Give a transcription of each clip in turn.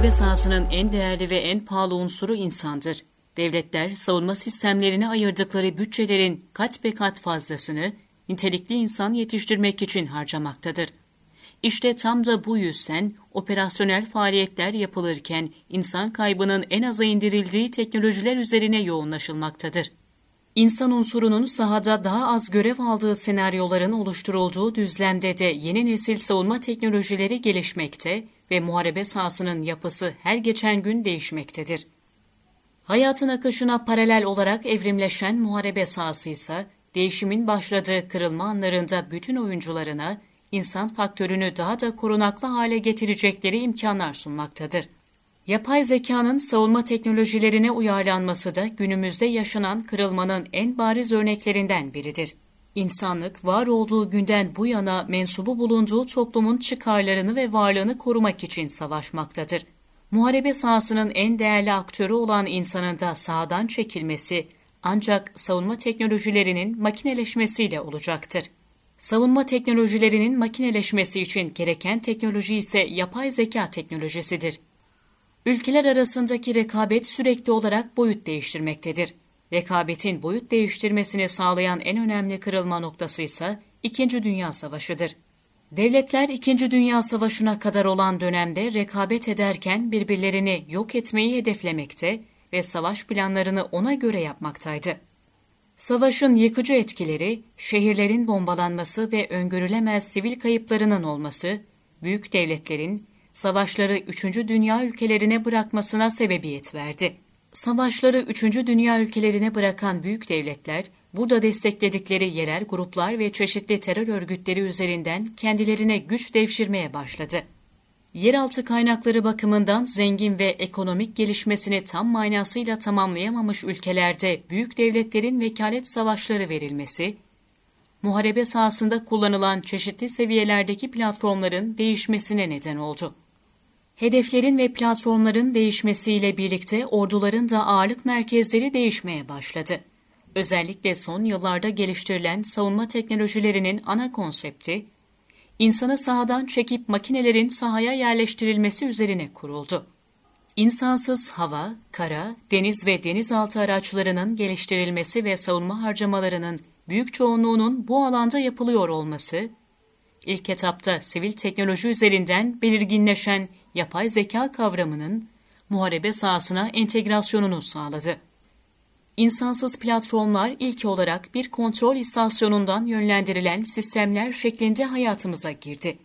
Muharebe sahasının en değerli ve en pahalı unsuru insandır. Devletler savunma sistemlerine ayırdıkları bütçelerin kat be kat fazlasını nitelikli insan yetiştirmek için harcamaktadır. İşte tam da bu yüzden operasyonel faaliyetler yapılırken insan kaybının en aza indirildiği teknolojiler üzerine yoğunlaşılmaktadır. İnsan unsurunun sahada daha az görev aldığı senaryoların oluşturulduğu düzlemde de yeni nesil savunma teknolojileri gelişmekte ve muharebe sahasının yapısı her geçen gün değişmektedir. Hayatın akışına paralel olarak evrimleşen muharebe sahası ise değişimin başladığı kırılma anlarında bütün oyuncularına insan faktörünü daha da korunaklı hale getirecekleri imkanlar sunmaktadır. Yapay zekanın savunma teknolojilerine uyarlanması da günümüzde yaşanan kırılmanın en bariz örneklerinden biridir. İnsanlık var olduğu günden bu yana mensubu bulunduğu toplumun çıkarlarını ve varlığını korumak için savaşmaktadır. Muharebe sahasının en değerli aktörü olan insanın da sahadan çekilmesi ancak savunma teknolojilerinin makineleşmesiyle olacaktır. Savunma teknolojilerinin makineleşmesi için gereken teknoloji ise yapay zeka teknolojisidir. Ülkeler arasındaki rekabet sürekli olarak boyut değiştirmektedir. Rekabetin boyut değiştirmesini sağlayan en önemli kırılma noktası ise İkinci Dünya Savaşı'dır. Devletler İkinci Dünya Savaşı'na kadar olan dönemde rekabet ederken birbirlerini yok etmeyi hedeflemekte ve savaş planlarını ona göre yapmaktaydı. Savaşın yıkıcı etkileri, şehirlerin bombalanması ve öngörülemez sivil kayıplarının olması, büyük devletlerin savaşları 3. Dünya ülkelerine bırakmasına sebebiyet verdi. Savaşları 3. Dünya ülkelerine bırakan büyük devletler, burada destekledikleri yerel gruplar ve çeşitli terör örgütleri üzerinden kendilerine güç devşirmeye başladı. Yeraltı kaynakları bakımından zengin ve ekonomik gelişmesini tam manasıyla tamamlayamamış ülkelerde büyük devletlerin vekalet savaşları verilmesi, muharebe sahasında kullanılan çeşitli seviyelerdeki platformların değişmesine neden oldu. Hedeflerin ve platformların değişmesiyle birlikte orduların da ağırlık merkezleri değişmeye başladı. Özellikle son yıllarda geliştirilen savunma teknolojilerinin ana konsepti, insanı sahadan çekip makinelerin sahaya yerleştirilmesi üzerine kuruldu. İnsansız hava, kara, deniz ve denizaltı araçlarının geliştirilmesi ve savunma harcamalarının büyük çoğunluğunun bu alanda yapılıyor olması, ilk etapta sivil teknoloji üzerinden belirginleşen yapay zeka kavramının muharebe sahasına entegrasyonunu sağladı. İnsansız platformlar ilk olarak bir kontrol istasyonundan yönlendirilen sistemler şeklinde hayatımıza girdi.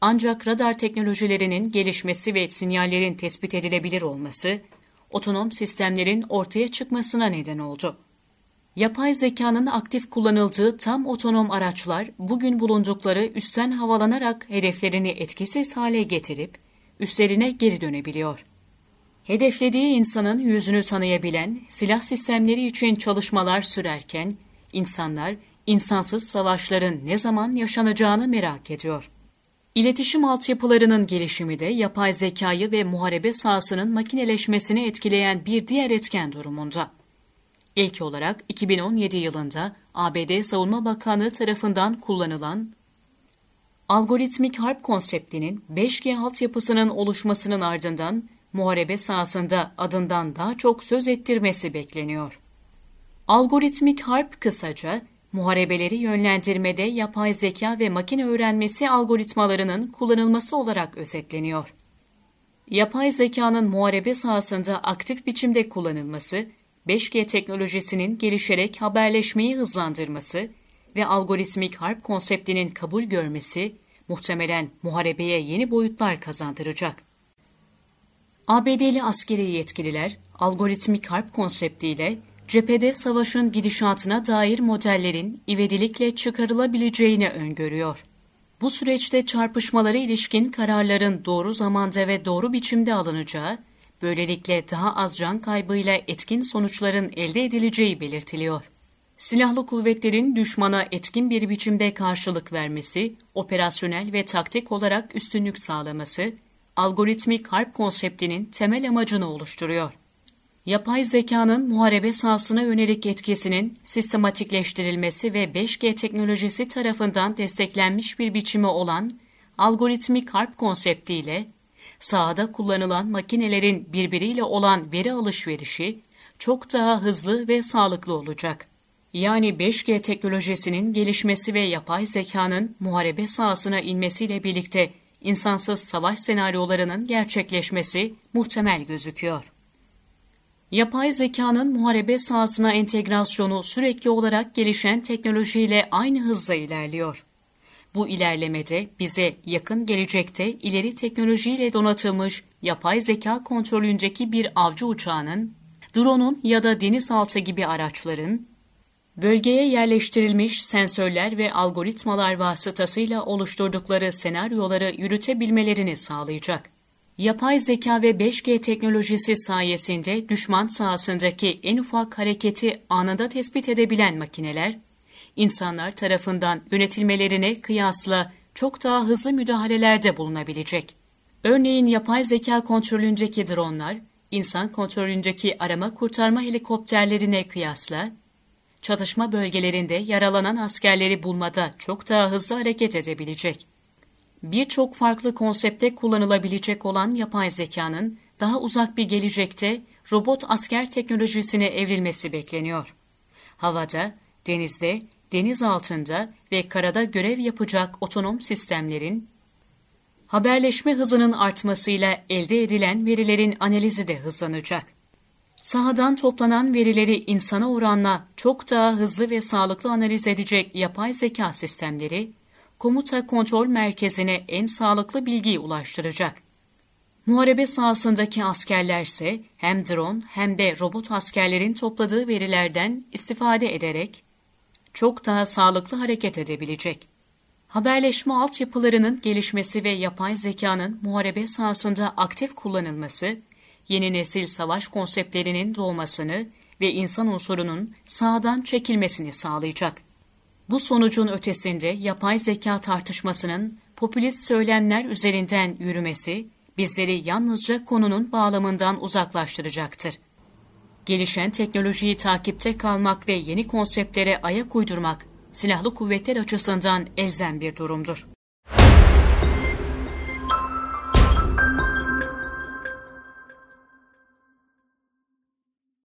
Ancak radar teknolojilerinin gelişmesi ve sinyallerin tespit edilebilir olması, otonom sistemlerin ortaya çıkmasına neden oldu. Yapay zekanın aktif kullanıldığı tam otonom araçlar bugün bulundukları üstten havalanarak hedeflerini etkisiz hale getirip üstlerine geri dönebiliyor. Hedeflediği insanın yüzünü tanıyabilen silah sistemleri için çalışmalar sürerken insanlar insansız savaşların ne zaman yaşanacağını merak ediyor. İletişim altyapılarının gelişimi de yapay zekayı ve muharebe sahasının makineleşmesini etkileyen bir diğer etken durumunda. İlk olarak 2017 yılında ABD Savunma Bakanlığı tarafından kullanılan algoritmik harp konseptinin 5G altyapısının oluşmasının ardından muharebe sahasında adından daha çok söz ettirmesi bekleniyor. Algoritmik harp kısaca, muharebeleri yönlendirmede yapay zeka ve makine öğrenmesi algoritmalarının kullanılması olarak özetleniyor. Yapay zekanın muharebe sahasında aktif biçimde kullanılması, 5G teknolojisinin gelişerek haberleşmeyi hızlandırması ve algoritmik harp konseptinin kabul görmesi muhtemelen muharebeye yeni boyutlar kazandıracak. ABD'li askeri yetkililer algoritmik harp konseptiyle cephede savaşın gidişatına dair modellerin ivedilikle çıkarılabileceğini öngörüyor. Bu süreçte çarpışmalara ilişkin kararların doğru zamanda ve doğru biçimde alınacağı, böylelikle daha az can kaybıyla etkin sonuçların elde edileceği belirtiliyor. Silahlı kuvvetlerin düşmana etkin bir biçimde karşılık vermesi, operasyonel ve taktik olarak üstünlük sağlaması, algoritmik harp konseptinin temel amacını oluşturuyor. Yapay zekanın muharebe sahasına yönelik etkisinin sistematikleştirilmesi ve 5G teknolojisi tarafından desteklenmiş bir biçimi olan algoritmik harp konseptiyle sahada kullanılan makinelerin birbiriyle olan veri alışverişi çok daha hızlı ve sağlıklı olacak. Yani 5G teknolojisinin gelişmesi ve yapay zekanın muharebe sahasına inmesiyle birlikte insansız savaş senaryolarının gerçekleşmesi muhtemel gözüküyor. Yapay zekanın muharebe sahasına entegrasyonu sürekli olarak gelişen teknolojiyle aynı hızla ilerliyor. Bu ilerlemede bize yakın gelecekte ileri teknolojiyle donatılmış yapay zeka kontrolündeki bir avcı uçağının, drone'un ya da denizaltı gibi araçların, bölgeye yerleştirilmiş sensörler ve algoritmalar vasıtasıyla oluşturdukları senaryoları yürütebilmelerini sağlayacak. Yapay zeka ve 5G teknolojisi sayesinde düşman sahasındaki en ufak hareketi anında tespit edebilen makineler, insanlar tarafından yönetilmelerine kıyasla çok daha hızlı müdahalelerde bulunabilecek. Örneğin yapay zeka kontrolündeki dronlar, insan kontrolündeki arama kurtarma helikopterlerine kıyasla, çatışma bölgelerinde yaralanan askerleri bulmada çok daha hızlı hareket edebilecek. Birçok farklı konsepte kullanılabilecek olan yapay zekanın daha uzak bir gelecekte robot asker teknolojisine evrilmesi bekleniyor. Havada, denizde, deniz altında ve karada görev yapacak otonom sistemlerin, haberleşme hızının artmasıyla elde edilen verilerin analizi de hızlanacak. Sahadan toplanan verileri insana oranla çok daha hızlı ve sağlıklı analiz edecek yapay zeka sistemleri, komuta kontrol merkezine en sağlıklı bilgiyi ulaştıracak. Muharebe sahasındaki askerlerse hem drone hem de robot askerlerin topladığı verilerden istifade ederek çok daha sağlıklı hareket edebilecek. Haberleşme altyapılarının gelişmesi ve yapay zekanın muharebe sahasında aktif kullanılması, yeni nesil savaş konseptlerinin doğmasını ve insan unsurunun sağdan çekilmesini sağlayacak. Bu sonucun ötesinde yapay zeka tartışmasının popülist söylemler üzerinden yürümesi bizleri yalnızca konunun bağlamından uzaklaştıracaktır. Gelişen teknolojiyi takipte kalmak ve yeni konseptlere ayak uydurmak silahlı kuvvetler açısından elzem bir durumdur.